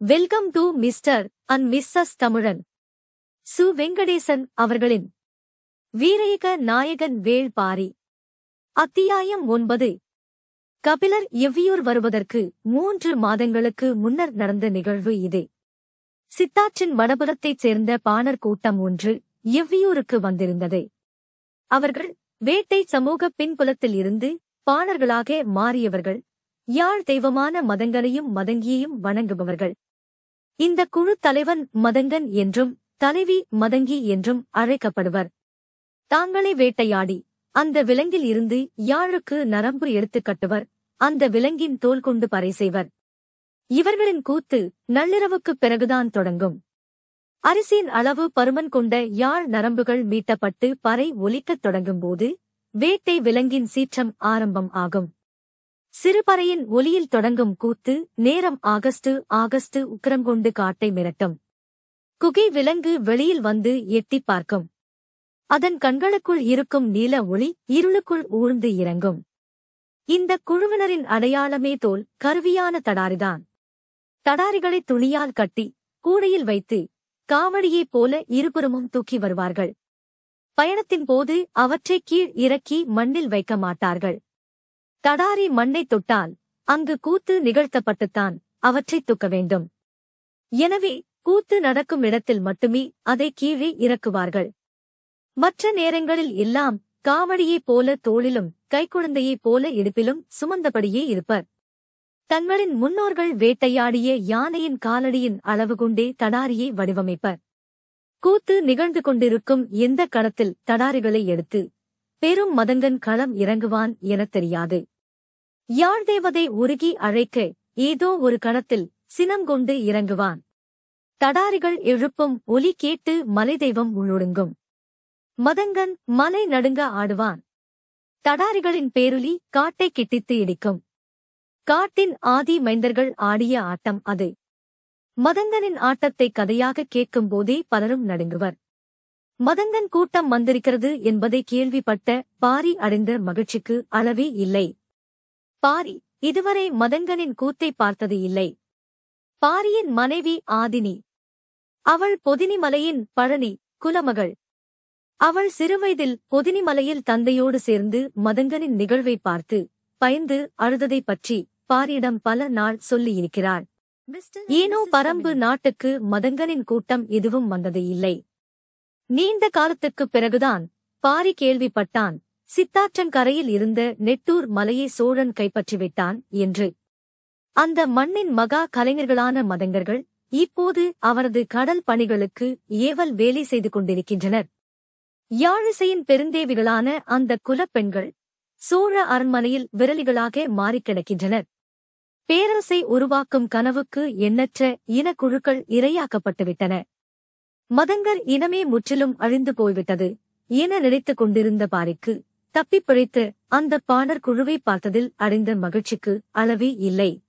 Welcome to mister and missus Tamilan Su Venkatesan அவர்களின் வீரயக நாயகன் வேள்பாரி அத்தியாயம் ஒன்பது கபிலர் எவ்வியூர் வருவதற்கு மூன்று மாதங்களுக்கு முன்னர் நடந்த நிகழ்வு இது சித்தாற்றின் வடபுறத்தைச் சேர்ந்த பாணர் கூட்டம் ஒன்று எவ்வியூருக்கு வந்திருந்தது அவர்கள் வேட்டை சமூக பின்புலத்தில் இருந்து பாணர்களாக மாறியவர்கள் யாழ் தெய்வமான மதங்களையும் மதங்கியையும் வணங்குபவர்கள் இந்த குழு தலைவன் மதங்கன் என்றும் தலைவி மதங்கி என்றும் அழைக்கப்படுவர். தாங்களே வேட்டையாடி அந்த விலங்கில் இருந்து யாழுக்கு நரம்பு எடுத்துக் கட்டுவர் அந்த விலங்கின் தோல் கொண்டு பறை செய்வர். இவர்களின் கூத்து நள்ளிரவுக்குப் பிறகுதான் தொடங்கும். அரிசியின் அளவு பருமன் கொண்ட யாழ் நரம்புகள் மீட்டப்பட்டு பறை ஒலிக்கத் தொடங்கும்போது வேட்டை விலங்கின் சீற்றம் ஆரம்பம் ஆகும். சிறுபறையின் ஒலியில் தொடங்கும் கூத்து நேரம் ஆகஸ்டு ஆகஸ்டு உக்கரங்கொண்டு காட்டை மிரட்டும். குகை விலங்கு வெளியில் வந்து எட்டிப் பார்க்கும். அதன் கண்களுக்குள் இருக்கும் நீல ஒளி இருளுக்குள் ஊர்ந்து இறங்கும். இந்த குழுவினரின் அடையாளமே தோல் கருவியான தடாரிதான். தடாரிகளை துணியால் கட்டி கூடையில் வைத்து காவடியைப் போல இருபுறமும் தூக்கி வருவார்கள். பயணத்தின் போது அவற்றை கீழ் இறக்கி மண்ணில் வைக்க மாட்டார்கள். தடாரி மண்ணைத் தொட்டால் அங்கு கூத்து நிகழ்த்தப்பட்டுத்தான் அவற்றைத் தூக்க வேண்டும். எனவே கூத்து நடக்கும் இடத்தில் மட்டுமே அதை கீழே இறக்குவார்கள். மற்ற நேரங்களில் எல்லாம் காவடியைப் போல தோளிலும் கைக்குழந்தையைப் போல இடுப்பிலும் சுமந்தபடியே இருப்பர். தங்களின் முன்னோர்கள் வேட்டையாடிய யானையின் காலடியின் அளவு கொண்டே தடாரியை வடிவமைப்பர். கூத்து நிகழ்ந்து கொண்டிருக்கும் எந்த களத்தில் தடாரிகளை எடுத்து பெரும் மதங்கன் களம் இறங்குவான் எனத் தெரியாது. யாழ்தேவதை உருகி அழைக்க ஏதோ ஒரு களத்தில் சினம் கொண்டு இறங்குவான். தடாரிகள் எழுப்பும் ஒலி கேட்டு மலைதெய்வம் உள்ளொடுங்கும் மதங்கன் மலை நடுங்க ஆடுவான். தடாரிகளின் பேருலி காட்டை கிட்டித்து இடிக்கும். காட்டின் ஆதி மைந்தர்கள் ஆடிய ஆட்டம் அது. மதங்கனின் ஆட்டத்தை கதையாக கேட்கும்போதே பலரும் நடுங்குவர். மதங்கன் கூட்டம் வந்திருக்கிறது என்பதை கேள்விப்பட்ட பாரி அடைந்த மகிழ்ச்சிக்கு அளவே இல்லை. பாரி இதுவரை மதங்கனின் கூத்தை பார்த்தது இல்லை. பாரியின் மனைவி ஆதினி. அவள் பொதினிமலையின் பழனி குலமகள். அவள் சிறுவயதில் பொதினிமலையில் தந்தையோடு சேர்ந்து மதங்கனின் நிகழ்வை பார்த்து பயந்து அழுததைப் பற்றி பாரியிடம் பல நாள் சொல்லியிருக்கிறாள் ஏனோ பரம்பு நாட்டுக்கு மதங்கனின் கூட்டம் எதுவும் வந்தது இல்லை. நீண்ட காலத்துக்குப் பிறகுதான் பாரி கேள்விப்பட்டான் சித்தாற்றங்கரையில் இருந்த நெட்டூர் மலையை சோழன் கைப்பற்றிவிட்டான் என்று. அந்த மண்ணின் மகா கலைஞர்களான மதங்கர்கள் இப்போது அவரது கடல் பணிகளுக்கு ஏவல் வேலை செய்து கொண்டிருக்கின்றனர். யாழிசையின் பெருந்தேவிகளான அந்த குலப்பெண்கள் சோழ அரண்மனையில் விரலிகளாக மாறிக் கிடக்கின்றனர். பேரரசை உருவாக்கும் கனவுக்கு எண்ணற்ற இனக்குழுக்கள் இரையாக்கப்பட்டுவிட்டன. மதங்கர் இனமே முற்றிலும் அழிந்து போய்விட்டது. என நினைத்துக் கொண்டிருந்த பாரிக்கு தப்பிப் பிழைத்து அந்த பாணர் குழுவை பார்த்ததில் அடைந்த மகிழ்ச்சிக்கு அளவே இல்லை.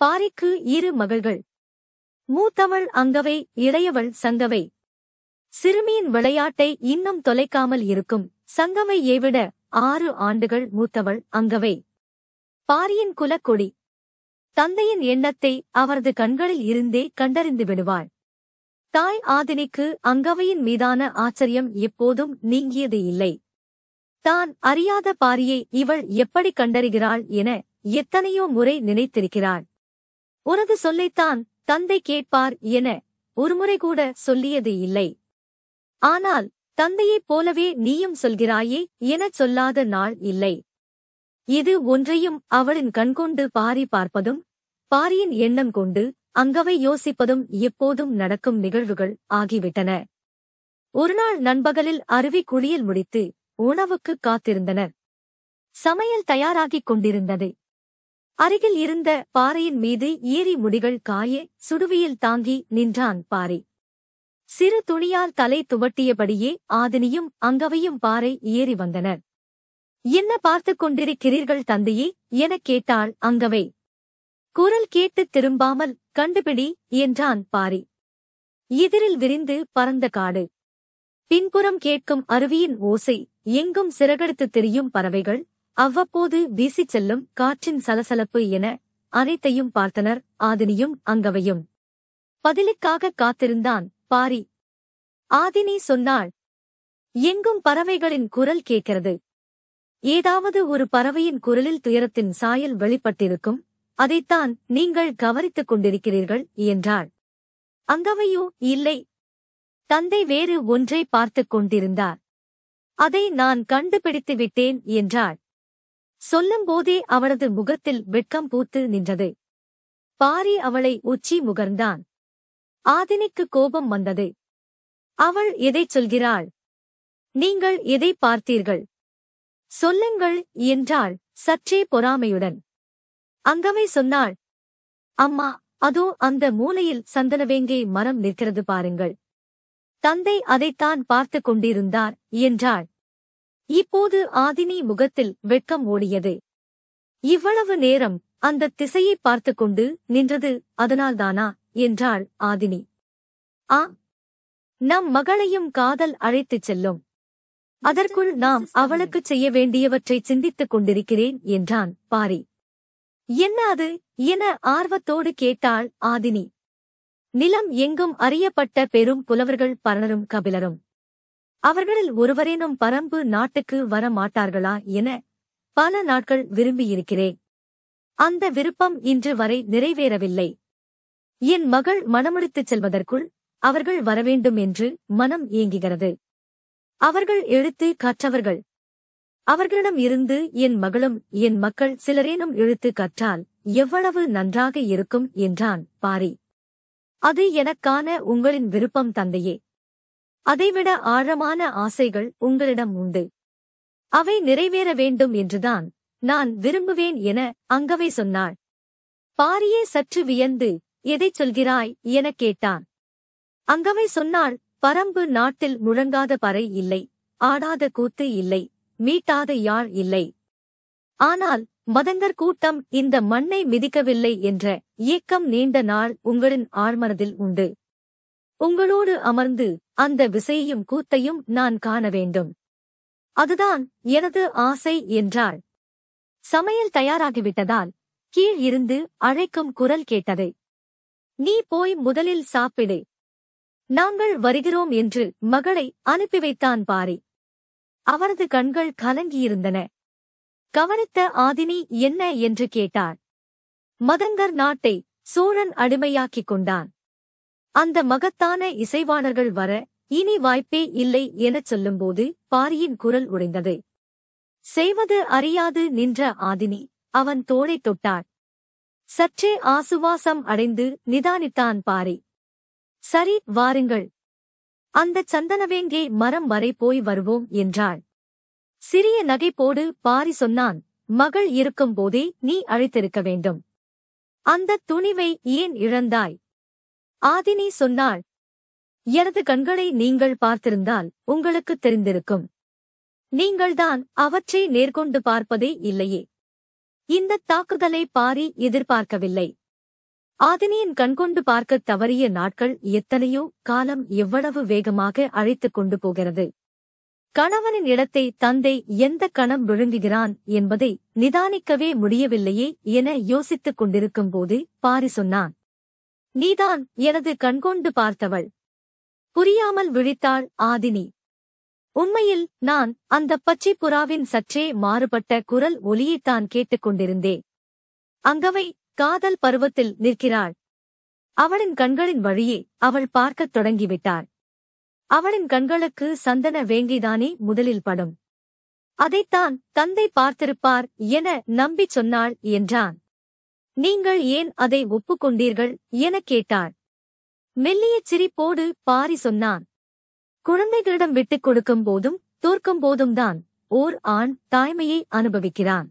பாரிக்கு இரு மகள்கள். மூத்தவள் அங்கவை இளையவள் சங்கவை. சிறுமியின் விளையாட்டை இன்னும் தொலைக்காமல் இருக்கும் சங்கவையை விட ஆறு ஆண்டுகள் மூத்தவள் அங்கவை. பாரியின் குலக்கொடி. தந்தையின் எண்ணத்தை அவரது கண்களில் இருந்தே கண்டறிந்து விடுவாள். தாய் ஆதினிக்கு அங்கவையின் மீதான ஆச்சரியம் எப்போதும் நீங்கியது இல்லை. தான் அறியாத பாரியை இவள் எப்படி கண்டறிகிறாள் என எத்தனையோ முறை நினைத்திருக்கிறாள். உனது சொல்லைத்தான் தந்தை கேட்பார் என ஒருமுறை கூட சொல்லியது இல்லை. ஆனால் தந்தையைப் போலவே நீயும் சொல்கிறாயே எனச் சொல்லாத நாள் இல்லை. இது ஒன்றையும் அவளின் கண்கொண்டு பாரி பார்ப்பதும் பாரியின் எண்ணம் கொண்டு அங்கவை யோசிப்பதும் எப்போதும் நடக்கும் நிகழ்வுகள் ஆகிவிட்டன. ஒருநாள் நண்பகலில் அருவி குளியல் முடித்து உணவுக்கு காத்திருந்தனர் சமையல் தயாராகிக் கொண்டிருந்தது. அருகில் இருந்த பாறையின் மீது ஏரி முடிகள் காய சுடுவியில் தாங்கி நின்றான் பாறை. சிறு துணியால் தலை துவட்டியபடியே ஆதினியும் அங்கவையும் பாறை ஏறி வந்தனர். என்ன பார்த்துக் கொண்டிருக்கிறீர்கள் தந்தையே? எனக் கேட்டாள் அங்கவை. குரல் கேட்டுத் திரும்பாமல் கண்டுபிடி என்றான் பாரி. எதிரில் விரிந்து பறந்த காடு. பின்புறம் கேட்கும் அருவியின் ஓசை எங்கும் சிறகெடுத்துத் திரியும் பறவைகள் அவ்வப்போது வீசிச் செல்லும் காற்றின் சலசலப்பு என அனைத்தையும் பார்த்தனர் ஆதினியும் அங்கவையும். பதிலுக்காக காத்திருந்தான் பாரி. ஆதினி சொன்னாள் எங்கும் பறவைகளின் குரல் கேட்கிறது. ஏதாவது ஒரு பறவையின் குரலில் துயரத்தின் சாயல் வெளிப்பட்டிருக்கும் அதைத்தான் நீங்கள் கவனித்துக் கொண்டிருக்கிறீர்கள் என்றாள். அங்கவையோ இல்லை. தந்தை வேறு ஒன்றை பார்த்துக் கொண்டிருந்தார். அதை நான் கண்டுபிடித்து விட்டேன் என்றாள். சொல்லும்போதே அவளது முகத்தில் வெட்கம் பூத்து நின்றது. பாரி அவளை உச்சி முகர்ந்தான். ஆதினிக்கு கோபம் வந்தது. அவள் எதைச் சொல்கிறாள்? நீங்கள் எதை பார்த்தீர்கள்? சொல்லுங்கள் என்றாள் சற்றே பொறாமையுடன். அங்கவை சொன்னாள். அம்மா அதோ அந்த மூலையில் சந்தனவேங்கை மரம் நிற்கிறது பாருங்கள். தந்தை அதைத்தான் பார்த்துக் கொண்டிருந்தார் என்றாள். இப்போது ஆதினி முகத்தில் வெட்கம் ஓடியது. இவ்வளவு நேரம் அந்த திசையை பார்த்துக் கொண்டு நின்றது அதனால்தானா என்றாள் ஆதினி. ஆ நம் மகளையும் காதல் அழைத்துச் செல்லும். அதற்குள் நாம் அவளுக்குச் செய்ய வேண்டியவற்றை சிந்தித்துக் கொண்டிருக்கிறேன் என்றான் பாரி. என்ன அது? என ஆர்வத்தோடு கேட்டாள் ஆதினி. நிலம் எங்கும் அறியப்பட்ட பெரும் புலவர்கள் பரணரும் கபிலரும். அவர்களில் ஒருவரேனும் பரம்பு நாட்டுக்கு வர மாட்டார்களா என பல நாட்கள் விரும்பியிருக்கிறேன். அந்த விருப்பம் இன்று வரை நிறைவேறவில்லை. என் மகள் மனமுடித்துச் செல்வதற்குள் அவர்கள் வரவேண்டும் என்று மனம் ஏங்குகிறது. அவர்கள் எழுத்து கற்றவர்கள். அவர்களிடம் இருந்து என் மகளும் என் மக்கள் சிலரேனும் இழுத்து கற்றால் எவ்வளவு நன்றாக இருக்கும் என்றான் பாரி. அது எனக்கான உங்களின் விருப்பம் தந்தையே. அதைவிட ஆழமான ஆசைகள் உங்களிடம் உண்டு. அவை நிறைவேற வேண்டும் என்றுதான் நான் விரும்புவேன் என அங்கவை சொன்னாள். பாரியே சற்று வியந்து எதைச் சொல்கிறாய்? எனக் கேட்டான். அங்கவை சொன்னாள் பரம்பு நாட்டில் முழங்காத பறை இல்லை ஆடாத கூத்து இல்லை மீட்டாத யாழ் இல்லை. ஆனால் மதங்கர் கூட்டம் இந்த மண்ணை மிதிக்கவில்லை என்ற இயக்கம் நீண்ட நாள் உங்களின் ஆழ்மனதில் உண்டு. உங்களோடு அமர்ந்து அந்த விசையையும் கூத்தையும் நான் காண வேண்டும். அதுதான் எனது ஆசை என்றாள். சமையல் தயாராகிவிட்டதால் கீழ் இருந்து அழைக்கும் குரல் கேட்டது. நீ போய் முதலில் சாப்பிடு. நாங்கள் வருகிறோம் என்று மகளை அனுப்பி வைத்தான் பாரி. அவரது கண்கள் கலங்கியிருந்தன. கவனித்த ஆதினி என்ன என்று கேட்டார் மதங்கர் நாட்டை சோழன் அடிமையாக்கிக் கொண்டான். அந்த மகத்தான இசைவாணர்கள் வர இனி வாய்ப்பே இல்லை எனச் சொல்லும்போது பாரியின் குரல் உடைந்தது. செய்வது அறியாது நின்ற ஆதினி அவன் தோளைத் தொட்டாள். சற்றே ஆசுவாசம் அடைந்து நிதானித்தான் பாரி. சரி வாருங்கள். அந்தச் சந்தனவேங்கே மரம் வரை போய் வருவோம் என்றாள். சிறிய நகைப்போடு பாரி சொன்னான் மகள் இருக்கும் போதே நீ அழைத்திருக்க வேண்டும். அந்தத் துணிவை ஏன் இழந்தாய்? ஆதினி சொன்னாள் எனது கண்களை நீங்கள் பார்த்திருந்தால் உங்களுக்குத் தெரிந்திருக்கும். நீங்கள்தான் அவற்றை நேர்கொண்டு பார்ப்பதே இல்லையே. இந்தத் தாக்குதலை பாரி எதிர்பார்க்கவில்லை. ஆதினியின் கண்கொண்டு பார்க்கத் தவறிய நாட்கள் எத்தனையோ காலம் எவ்வளவு வேகமாக அழைத்துக் கொண்டு போகிறது. கணவனின் இடத்தை தந்தை எந்த கணம் விழுங்குகிறான் என்பதை நிதானிக்கவே முடியவில்லையே என யோசித்துக் கொண்டிருக்கும் போது பாரி சொன்னான். நீதான் எனது கண்கொண்டு பார்த்தவள். புரியாமல் விழித்தாள் ஆதினி. உண்மையில் நான் அந்த பச்சை புறாவின் சற்றே மாறுபட்ட குரல் ஒலியைத்தான் கேட்டுக்கொண்டிருந்தேன் அங்கவை காதல் பருவத்தில் நிற்கிறாள். அவளின் கண்களின் வழியே அவள் பார்க்கத் தொடங்கிவிட்டாள். அவளின் கண்களுக்கு சந்தன வேங்கிதானே முதலில் படும். அதைத்தான் தந்தை பார்த்திருப்பார் என நம்பிச் சொன்னாள் என்றான். நீங்கள் ஏன் அதை ஒப்புக்கொண்டீர்கள் எனக் கேட்டாள் மெல்லிய சிரிப்போடு பாரி சொன்னான். குழந்தைகளிடம் விட்டுக் கொடுக்கும் போதும் தோற்கும் போதும்தான் ஓர் ஆண் தாய்மையை அனுபவிக்கிறான்.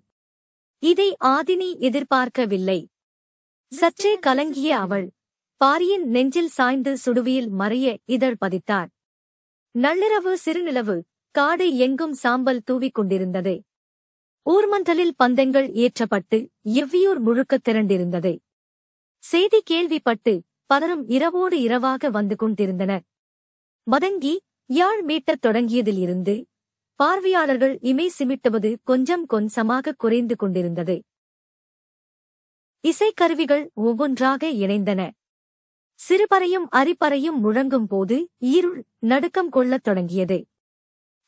இதை ஆதினி எதிர்பார்க்கவில்லை. சற்றே கலங்கிய அவள். பாரியின் நெஞ்சில் சாய்ந்து சுடுவியில் மறைய இதழ் பதித்தார். நள்ளிரவு சிறுநிலவு காடு எங்கும் சாம்பல் தூவிக் கொண்டிருந்தது. ஊர்மன்றலில் பந்தங்கள் ஏற்றப்பட்டு எவ்வியூர் முழுக்க திரண்டிருந்தது. செய்தி கேள்விப்பட்டு பலரும் இரவோடு இரவாக வந்து கொண்டிருந்தனர். மதங்கி யாழ் மீட்டத் தொடங்கியதில் இருந்து பார்வையாளர்கள் இமை சிமிட்டுவது கொஞ்சம் கொஞ்சமாக குறைந்து கொண்டிருந்தது. இசைக்கருவிகள் ஒவ்வொன்றாக இணைந்தன. சிறுபறையும் அரிப்பறையும் முழங்கும் போது ஈருள் நடுக்கம் கொள்ளத் தொடங்கியது.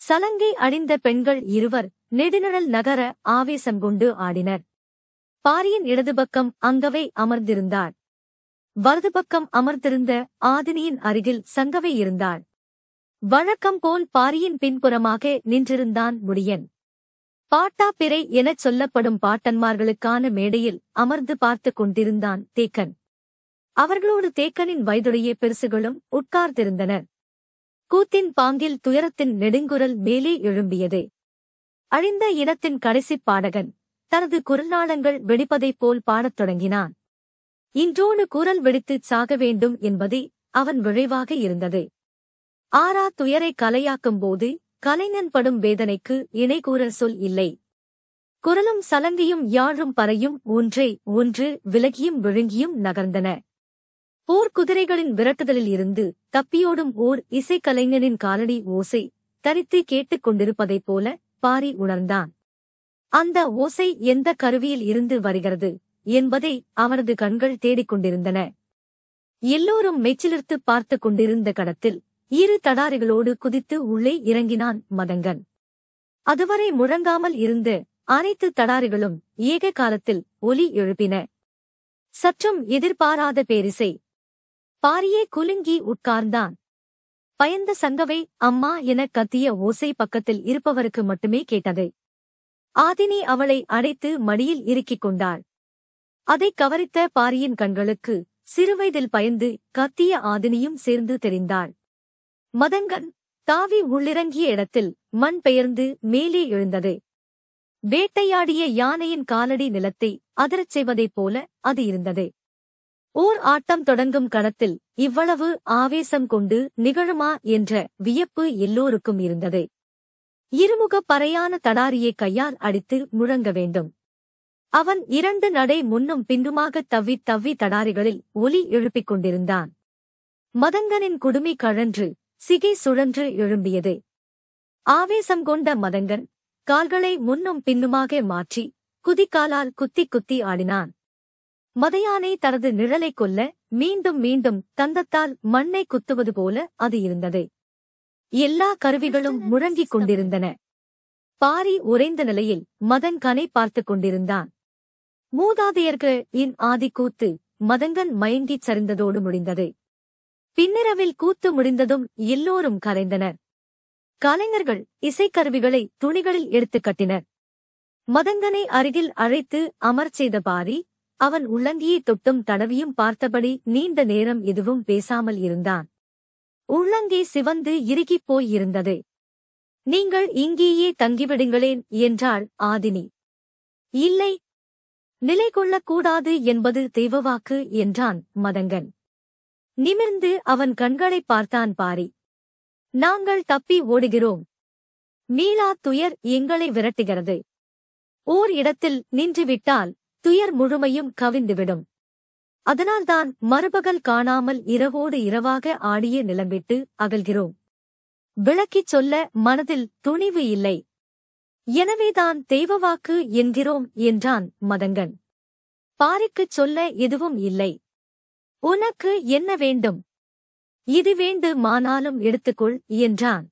சலங்கை அணிந்த பெண்கள் இருவர் நெடுநிழல் நகர ஆவேசம் கொண்டு ஆடினர். பாரியின் இடதுபக்கம் அங்கவை அமர்ந்திருந்தாள் வலது பக்கம் அமர்ந்திருந்த ஆதினியின் அருகில் சங்கவை இருந்தாள். வழக்கம் போல் பாரியின் பின்புறமாக நின்றிருந்தான் முடியன். பாட்டாப்பிரை எனச் சொல்லப்படும் பாட்டன்மார்களுக்கான மேடையில் அமர்ந்து பார்த்துக் கொண்டிருந்தான் தேக்கன். அவர்களோடு தேக்கனின் வயதுடைய பெருசுகளும் உட்கார்ந்திருந்தனர். கூத்தின் பாங்கில் துயரத்தின் நெடுங்குரல் மேலே எழும்பியது. அழிந்த இனத்தின் கடைசிப் பாடகன் தனது குரல்நாளங்கள் வெடிப்பதைப் போல் பாடத் தொடங்கினான். இன்றோடு குரல் வெடித்துச் சாக வேண்டும் என்பதே அவன் விழைவாக இருந்தது. ஆறா துயரை கலையாக்கும் போது கலைஞன் படும் வேதனைக்கு இணை கூற சொல் இல்லை. குரலும் சலங்கியும் யாழும் பறையும் ஒன்றை ஒன்று விலகியும் விழுங்கியும் நகர்ந்தன. போர்க்குதிரைகளின் விரட்டுதலில் இருந்து தப்பியோடும் ஓர் இசைக்கலைஞனின் காலடி ஓசை தரித்து கேட்டுக் கொண்டிருப்பதைப் போல பாரி உணர்ந்தான். அந்த ஓசை எந்த கருவியில் இருந்து வருகிறது என்பதை அவனது கண்கள் தேடிக் கொண்டிருந்தன. எல்லோரும் மெச்சிலிர்த்து பார்த்துக் கொண்டிருந்த கடத்தில் இரு தடாரிகளோடு குதித்து உள்ளே இறங்கினான் மதங்கன். அதுவரை முழங்காமல் இருந்த அனைத்து தடாரிகளும் ஏக காலத்தில் ஒலி எழுப்பின. சற்றும் எதிர்பாராத பேரிசை. பாரியே குலுங்கி உட்கார்ந்தான். பயந்த சங்கவை அம்மா என கத்திய ஓசை பக்கத்தில் இருப்பவருக்கு மட்டுமே கேட்டது. ஆதினி அவளை அடைத்து மடியில் இறுக்கிக் கொண்டாள். அதைக் கவரித்த பாரியின் கண்களுக்கு சிறுவயதில் பயந்து கத்திய ஆதினியும் சேர்ந்து தெரிந்தாள். மதங்கன் தாவி உள்ளிறங்கிய இடத்தில் மண் பெயர்ந்து மேலே எழுந்தது. வேட்டையாடிய யானையின் காலடி நிலத்தை அதிரச் செய்வதைப் போல அது இருந்தது. ஓர் ஆட்டம் தொடங்கும் கணத்தில் இவ்வளவு ஆவேசம் கொண்டு நிகழுமா என்ற வியப்பு எல்லோருக்கும் இருந்தது. இருமுக பறையான தடாரியை கையால் அடித்து முழங்க வேண்டும். அவன் இரண்டு நடை முன்னும் பின்னுமாக தவ்வி தவ்வி தடாரிகளில் ஒலி எழுப்பிக் கொண்டிருந்தான். மதங்கனின் குடுமி கழன்று சிகை சுழன்று எழும்பியது. ஆவேசம் கொண்ட மதங்கன் கால்களை முன்னும் பின்னுமாக மாற்றி குதிக்காலால் குத்தி குத்தி ஆடினான். மதையானை தனது நிழலை கொல்ல மீண்டும் மீண்டும் தந்தத்தால் மண்ணை குத்துவது போல அது இருந்தது. எல்லா கருவிகளும் முழங்கிக் கொண்டிருந்தன. பாரி உறைந்த நிலையில் மதன் கனை பார்த்துக் கொண்டிருந்தான். மூதாதையர்கள் இன் ஆதி கூத்து மதங்கன் மயங்கிச் சரிந்ததோடு முடிந்தது. பின்னிரவில் கூத்து முடிந்ததும் எல்லோரும் கரைந்தனர் கலைஞர்கள் இசைக்கருவிகளை துணிகளில் எடுத்துக் கட்டினர். மதங்கனை அருகில் அழைத்து அமர்ச் செய்த பாரி அவன் உள்ளங்கியை தொட்டும் தடவியும் பார்த்தபடி நீண்ட நேரம் எதுவும் பேசாமல் இருந்தான். உள்ளங்கி சிவந்து இறுகிப் போயிருந்தது நீங்கள் இங்கேயே தங்கிவிடுங்களேன் என்றாள் ஆதினி. இல்லை. நிலை கொள்ளக்கூடாது என்பது தெய்வவாக்கு என்றான் மதங்கன். நிமிர்ந்து அவன் கண்களைப் பார்த்தான் பாரி. நாங்கள் தப்பி ஓடுகிறோம். மீளா துயர் எங்களை விரட்டுகிறது. ஓர் இடத்தில் நின்றுவிட்டால் துயர் முழுமையும் கவிந்துவிடும் அதனால்தான் மறுபகல் காணாமல் இரவோடு இரவாக ஆடிய நிலம்பிட்டு அகல்கிறோம். விளக்கிச் சொல்ல மனதில் துணிவு இல்லை. எனவேதான் தெய்வவாக்கு என்கிறோம் என்றான் மதங்கன். பாரிக்குச் சொல்ல எதுவும் இல்லை. உனக்கு என்ன வேண்டும்? இது வேண்டு மானாலும் எடுத்துக்கொள் என்றான்.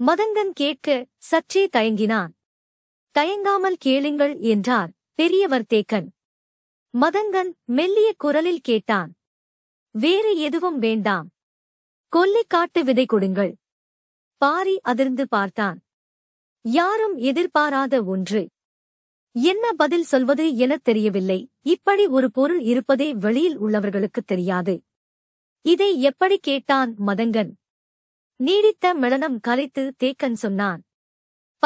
மதங்கன் கேட்க சற்றே தயங்கினான். தயங்காமல் கேளுங்கள் என்றார் பெரியவர் தேக்கன். மதங்கன் மெல்லிய குரலில் கேட்டான். வேறு எதுவும் வேண்டாம். கொல்லிக்காட்டு விதை கொடுங்கள். பாரி அதிர்ந்து பார்த்தான். யாரும் எதிர்பாராத ஒன்று. என்ன பதில் சொல்வது எனத் தெரியவில்லை. இப்படி ஒரு பொருள் இருப்பதே வெளியில் உள்ளவர்களுக்குத் தெரியாது. இதை எப்படி கேட்டான் மதங்கன்? நீடித்த மிளனம் கரைத்து தேக்கன் சொன்னான்.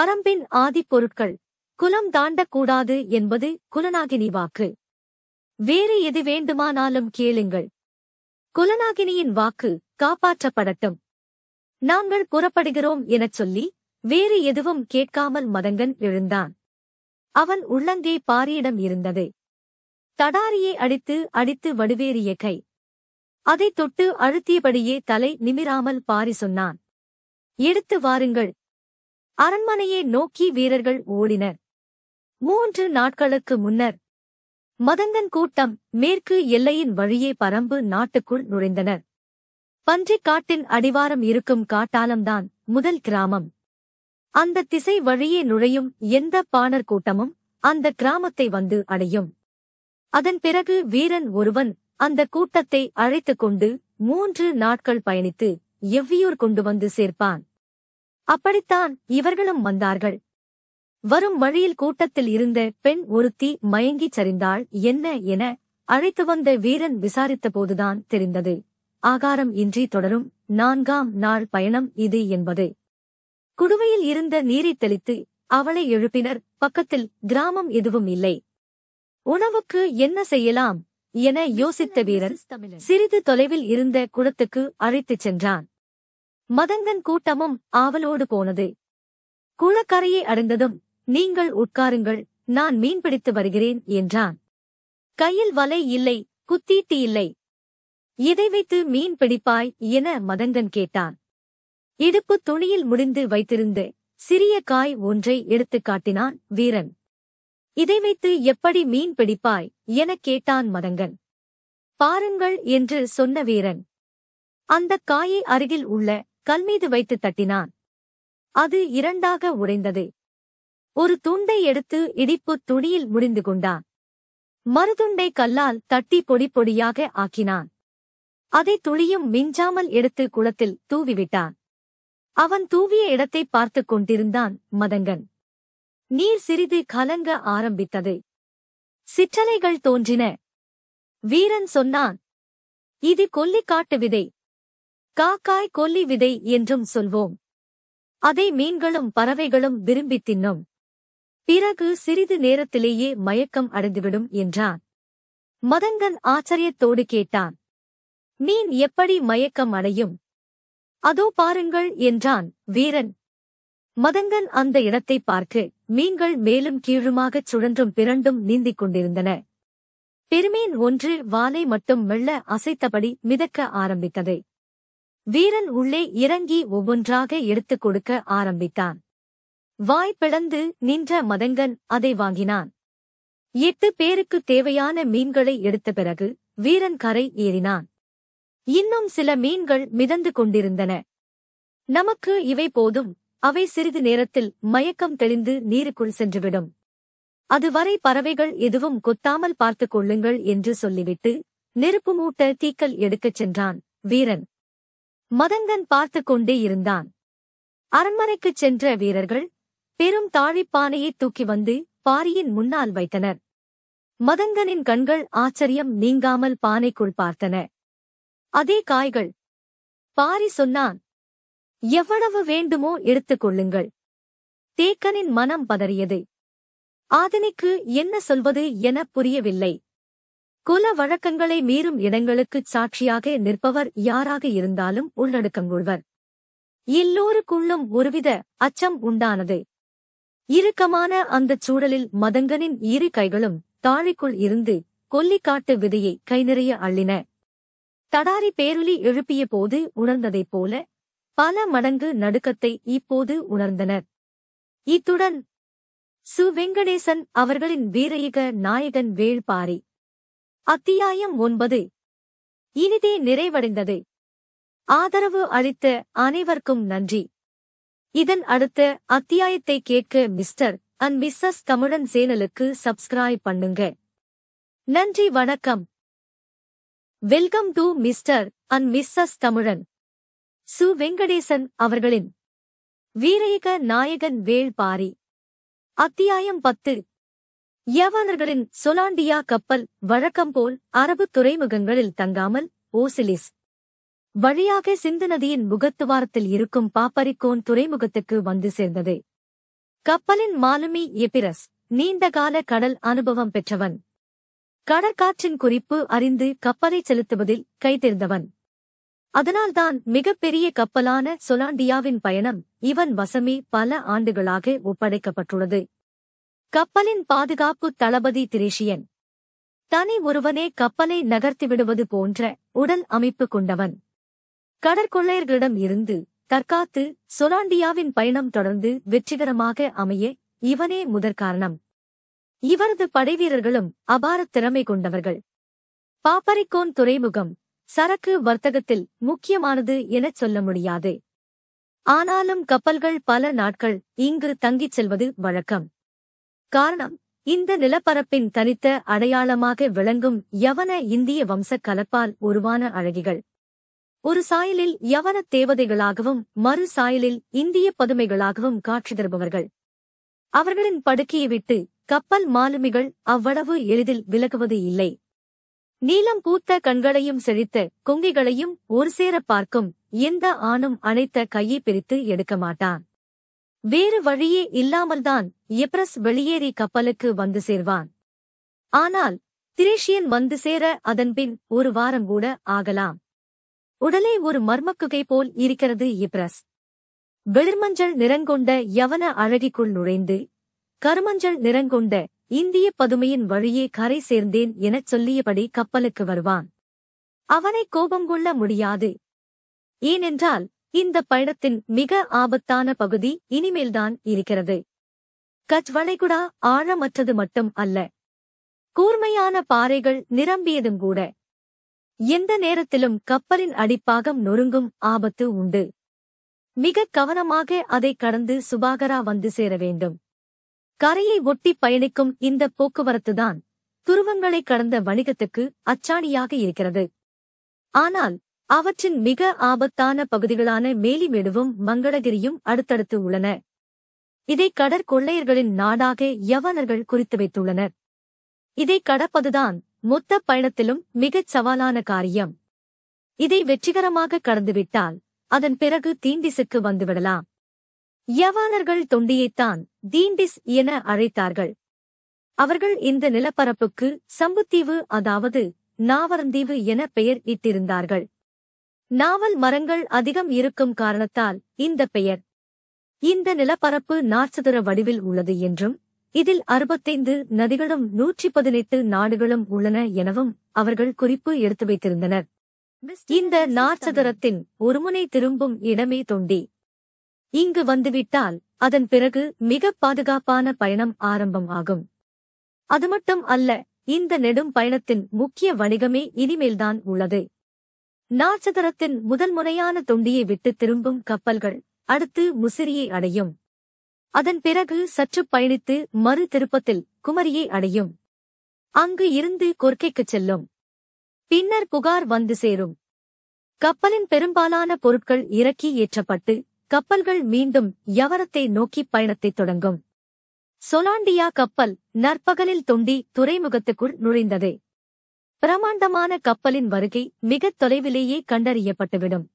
பரம்பின் ஆதிப் பொருட்கள் குலம் தாண்டக்கூடாது என்பது குலநாகினி வாக்கு வேறு எது வேண்டுமானாலும் கேளுங்கள். குலநாகினியின் வாக்கு காப்பாற்றப்படட்டும். நாங்கள் புறப்படுகிறோம் எனச் சொல்லி வேறு எதுவும் கேட்காமல் மதங்கன் எழுந்தான். அவன் உள்ளங்கே பாரியிடம் இருந்தது. தடாரியை அடித்து அடித்து வடுவேறிய கை அதைத் தொட்டு அழுத்தியபடியே தலை நிமிராமல் பாரி சொன்னான். எடுத்து வாருங்கள். அரண்மனையை நோக்கி வீரர்கள் ஓடினர். மூன்று நாட்களுக்கு முன்னர் மதங்கன் கூட்டம் மேற்கு எல்லையின் வழியே பரம்பு நாட்டுக்குள் நுழைந்தனர். பன்றிக் காட்டின் அடிவாரம் இருக்கும் காட்டாலம்தான் முதல் கிராமம். அந்த திசை வழியே நுழையும் எந்த பாணர் கூட்டமும் அந்த கிராமத்தை வந்து அடையும். அதன் பிறகு வீரன் ஒருவன் அந்த கூட்டத்தை அழைத்துக் கொண்டு மூன்று நாட்கள் பயணித்து எவ்வியூர் கொண்டு வந்து சேர்ப்பான். அப்படித்தான் இவர்களும் வந்தார்கள். வரும் வழியில் கூட்டத்தில் இருந்த பெண் ஒருத்தி மயங்கிச் சரிந்தாள். என்ன என? அழைத்து வந்த வீரன் விசாரித்தபோதுதான் தெரிந்தது. ஆகாரம் இன்றி தொடரும். நான்காம் நாள் பயணம் இது என்பது. குடுவையில் இருந்த நீரைத் தெளித்து அவளை எழுப்பினர். பக்கத்தில் கிராமம் எதுவும் இல்லை. உணவுக்கு என்ன செய்யலாம் என யோசித்த வீரன் சிறிது தொலைவில் இருந்த குளத்துக்கு அழைத்துச் சென்றான். மதங்கன் கூட்டமும் ஆவலோடு போனது. குளக்கரையை அடைந்ததும் நீங்கள் உட்காருங்கள் நான் மீன்பிடித்து வருகிறேன் என்றான். கையில் வலை இல்லை குத்தீட்டு இல்லை. இதை வைத்து மீன் பிடிப்பாய் என மதங்கன் கேட்டான். இடுப்பு துணியில் முடிந்து வைத்திருந்த சிறிய காய் ஒன்றை எடுத்துக் காட்டினான் வீரன். இதை வைத்து எப்படி மீன் பிடிப்பாய்? எனக் கேட்டான் மதங்கன். பாருங்கள் என்று சொன்ன வீரன். அந்தக் காயை அருகில் உள்ள கல்மீது வைத்து தட்டினான். அது இரண்டாக உடைந்தது ஒரு துண்டை எடுத்து இடிப்பு துணியில் முடிந்து கொண்டான். மறுதுண்டை கல்லால் தட்டி பொடி பொடியாக ஆக்கினான். அதை துளியும் மிஞ்சாமல் எடுத்து குளத்தில் தூவிவிட்டான் அவன் தூவிய இடத்தை பார்த்துக் கொண்டிருந்தான் மதங்கன். நீர் சிறிது கலங்க ஆரம்பித்தது. சிற்றலைகள் தோன்றின. வீரன் சொன்னான் இது கொல்லிக்காட்டு விதை. காக்காய் கொல்லி விதை என்றும் சொல்வோம். அதை மீன்களும் பறவைகளும் விரும்பித் தின்னும். பிறகு சிறிது நேரத்திலேயே மயக்கம் அடைந்துவிடும் என்றான். மதங்கன் ஆச்சரியத்தோடு கேட்டான் மீன் எப்படி மயக்கம் அடையும்? அதோ பாருங்கள் என்றான் வீரன். மதங்கன் அந்த இடத்தை பார்க்க மீன்கள் மேலும் கீழுமாகச் சுழன்றும் பிறண்டும் நீந்திக் கொண்டிருந்தன. பெருமீன் ஒன்று வாலை மட்டும் மெல்ல அசைத்தபடி மிதக்க ஆரம்பித்தது. வீரன் உள்ளே இறங்கி ஒவ்வொன்றாக எடுத்துக் கொடுக்க ஆரம்பித்தான். வாய் பிளந்து நின்ற மதங்கன் அதை வாங்கினான். எட்டு பேருக்கு தேவையான மீன்களை எடுத்த பிறகு வீரன் கரை ஏறினான். இன்னும் சில மீன்கள் மிதந்து கொண்டிருந்தன. நமக்கு இவை போதும். அவை சிறிது நேரத்தில் மயக்கம் தெளிந்து நீருக்குள் சென்றுவிடும். அதுவரை பறவைகள் எதுவும் கொத்தாமல் பார்த்துக் கொள்ளுங்கள் என்று சொல்லிவிட்டு நெருப்பு மூட்ட தீக்கல் எடுக்கச் சென்றான் வீரன். மதங்கன் பார்த்துக் கொண்டே இருந்தான். அரண்மனைக்குச் சென்ற வீரர்கள் பெரும் தாழிப்பானையை தூக்கி வந்து பாரியின் முன்னால் வைத்தனர். மதங்கனின் கண்கள் ஆச்சரியம் நீங்காமல் பானைக்குள் பார்த்தன. அதே காய்கள். பாரி சொன்னான் எவ்வளவு வேண்டுமோ எடுத்துக் கொள்ளுங்கள். தேக்கனின் மனம் பதறியது. ஆதினிக்கு என்ன சொல்வது என புரியவில்லை. குல வழக்கங்களை மீறும் இடங்களுக்குச் சாட்சியாக நிற்பவர் யாராக இருந்தாலும் உள்ளடக்கங்கொள்வர் எல்லோருக்குள்ளும் ஒருவித அச்சம் உண்டானது. இறுக்கமான அந்தச் சூழலில் மதங்கனின் இரு கைகளும் தாழிக்குள் இருந்து கொல்லிக்காட்டு விதையை கை நிறைய அள்ளின. தடாரி பேருளி எழுப்பிய போது உணர்ந்ததைப் போல பல மடங்கு நடுக்கத்தை இப்போது உணர்ந்தனர். இத்துடன் சு. வெங்கடேசன் அவர்களின் வீரயுக நாயகன் வேள்பாரி. அத்தியாயம் ஒன்பது. இனிதே நிறைவடைந்தது. ஆதரவு அளித்த அனைவருக்கும் நன்றி. இதன் அடுத்த அத்தியாயத்தை கேட்க மிஸ்டர் அண்ட் மிஸ்ஸஸ் தமிழன் சேனலுக்கு சப்ஸ்கிரைப் பண்ணுங்க. நன்றி வணக்கம். Welcome to mister and missus Tamilan Su Venkatesan அவர்களின் வீரயுக நாயகன் வேள்பாரி அத்தியாயம் பத்து யவனர்களின் சொலாண்டியா கப்பல் வழக்கம்போல் அரபு துறைமுகங்களில் தங்காமல் ஓசிலிஸ் வழியாக சிந்து நதியின் முகத்துவாரத்தில் இருக்கும் பாப்பரிக்கோன் துறைமுகத்துக்கு வந்து சேர்ந்தது கப்பலின் மாலுமி எபிரஸ் நீண்டகால கடல் அனுபவம் பெற்றவன் கடற்காற்றின் குறிப்பு அறிந்து கப்பலை செலுத்துவதில் கைதேர்ந்தவன் அதனால்தான் மிகப்பெரிய கப்பலான சொலாண்டியாவின் பயணம் இவன் வசமே பல ஆண்டுகளாக ஒப்படைக்கப்பட்டுள்ளது. கப்பலின் பாதுகாப்பு தளபதி திரேஷியன். தனி ஒருவனே கப்பலை நகர்த்திவிடுவது போன்ற உடல் அமைப்பு கொண்டவன். கடற்கொள்ளையர்களிடம் இருந்து தற்காத்து சொலாண்டியாவின் பயணம் தொடர்ந்து வெற்றிகரமாக அமைய இவனே முதற்காரணம் இவரது படைவீரர்களும் அபாரத் திறமை கொண்டவர்கள். பாப்பரிக்கோன் துறைமுகம் சரக்கு வர்த்தகத்தில் முக்கியமானது எனச் சொல்ல முடியாது. ஆனாலும் கப்பல்கள் பல நாட்கள் இங்கு தங்கிச் செல்வது வழக்கம். காரணம் இந்த நிலப்பரப்பின் தனித்த அடையாளமாக விளங்கும் யவன இந்திய வம்சக் கலப்பால் உருவான அழகிகள். ஒரு சாயலில் யவனத் தேவதைகளாகவும் மறு சாயலில் இந்திய பதுமைகளாகவும் காட்சி தருபவர்கள். அவர்களின் படுக்கையை விட்டு கப்பல் மாலுமிகள் அவ்வளவு எளிதில் விலகுவது இல்லை. நீலம் பூத்த கண்களையும் செழித்த கொங்கிகளையும் ஒரு சேர பார்க்கும் எந்த ஆணும் அணைத்த கையை பிரித்து எடுக்க மாட்டான். வேறு வழியே இல்லாமல்தான் எப்ரஸ் வெளியேறி கப்பலுக்கு வந்து சேர்வான். ஆனால் திரேஷியன் வந்து சேர அதன்பின் ஒரு வாரம் கூட ஆகலாம். உடலே ஒரு மர்மக்குகை போல் இருக்கிறது எப்ரஸ். வெளிர்மஞ்சள் நிறங்கொண்ட யவன அழகிக்குள் நுழைந்து கருமஞ்சள் நிறங்கொண்ட இந்திய பதுமையின் வழியே கரை சேர்ந்தேன் எனச் சொல்லியபடி கப்பலுக்கு வருவான். அவனை கோபம் கொள்ள முடியாது. ஏனென்றால் இந்த பயணத்தின் மிக ஆபத்தான பகுதி இனிமேல்தான் இருக்கிறது. கச் வளைகுடா ஆழமற்றது மட்டும் அல்ல. கூர்மையான பாறைகள் நிரம்பியதும் கூட. எந்த நேரத்திலும் கப்பலின் அடிப்பாகம் நொறுங்கும் ஆபத்து உண்டு. மிக கவனமாக அதை கடந்து சுபாகரா வந்து சேர வேண்டும். கரையை ஒட்டி பயணிக்கும் இந்த போக்குவரத்துதான் துருவங்களை கடந்த வணிகத்துக்கு அச்சாணியாக இருக்கிறது. ஆனால் அவற்றின் மிக ஆபத்தான பகுதிகளான மேலிமேடுவும் மங்களகிரியும் அடுத்தடுத்து உள்ளன. இதை கடற்கொள்ளையர்களின் நாடாக யவனர்கள் குறித்து வைத்துள்ளனர். இதை கடப்பதுதான் மொத்த பயணத்திலும் மிகச் சவாலான காரியம். இதை வெற்றிகரமாக கடந்துவிட்டால் அதன் பிறகு தீண்டிசுக்கு வந்துவிடலாம். யவானர்கள் தொண்டியைத்தான் தீண்டிஸ் என அழைத்தார்கள். அவர்கள் இந்த நிலப்பரப்புக்கு சம்புத்தீவு அதாவது நாவரந்தீவு என பெயர் இட்டிருந்தார்கள். நாவல் மரங்கள் அதிகம் இருக்கும் காரணத்தால் இந்த பெயர். இந்த நிலப்பரப்பு நாற்சதுர வடிவில் உள்ளது என்றும் இதில் அறுபத்தைந்து நதிகளும் நூற்றி பதினெட்டு நாடுகளும் உள்ளன எனவும் அவர்கள் குறிப்பு எடுத்து வைத்திருந்தனர். இந்த நாற்சதுரத்தின் ஒருமுனை திரும்பும் இடமே தொண்டி. இங்கு வந்துவிட்டால் அதன் பிறகு மிக பாதுகாப்பான பயணம் ஆரம்பம் ஆகும் அது மட்டும் அல்ல இந்த நெடும் பயணத்தின் முக்கிய வணிகமே இனிமேல்தான் உள்ளது. நாற்சதுரத்தின் முதல் முறையான தொண்டியை விட்டு திரும்பும் கப்பல்கள் அடுத்து முசிறியை அடையும். அதன் பிறகு சற்று பயணித்து மறு திருப்பத்தில் குமரியை அடையும். அங்கு இருந்து கொர்க்கைக்குச் செல்லும். பின்னர் புகார் வந்து சேரும். கப்பலின் பெரும்பாலான பொருட்கள் இறக்கி ஏற்றப்பட்டு கப்பல்கள் மீண்டும் யவரத்தை நோக்கி பயணத்தைத் தொடங்கும். சொலாண்டியா கப்பல் நற்பகலில் தொண்டி துறைமுகத்துக்குள் நுழைந்தது. பிரமாண்டமான கப்பலின் வருகை மிகத் தொலைவிலேயே கண்டறியப்பட்டுவிடும்.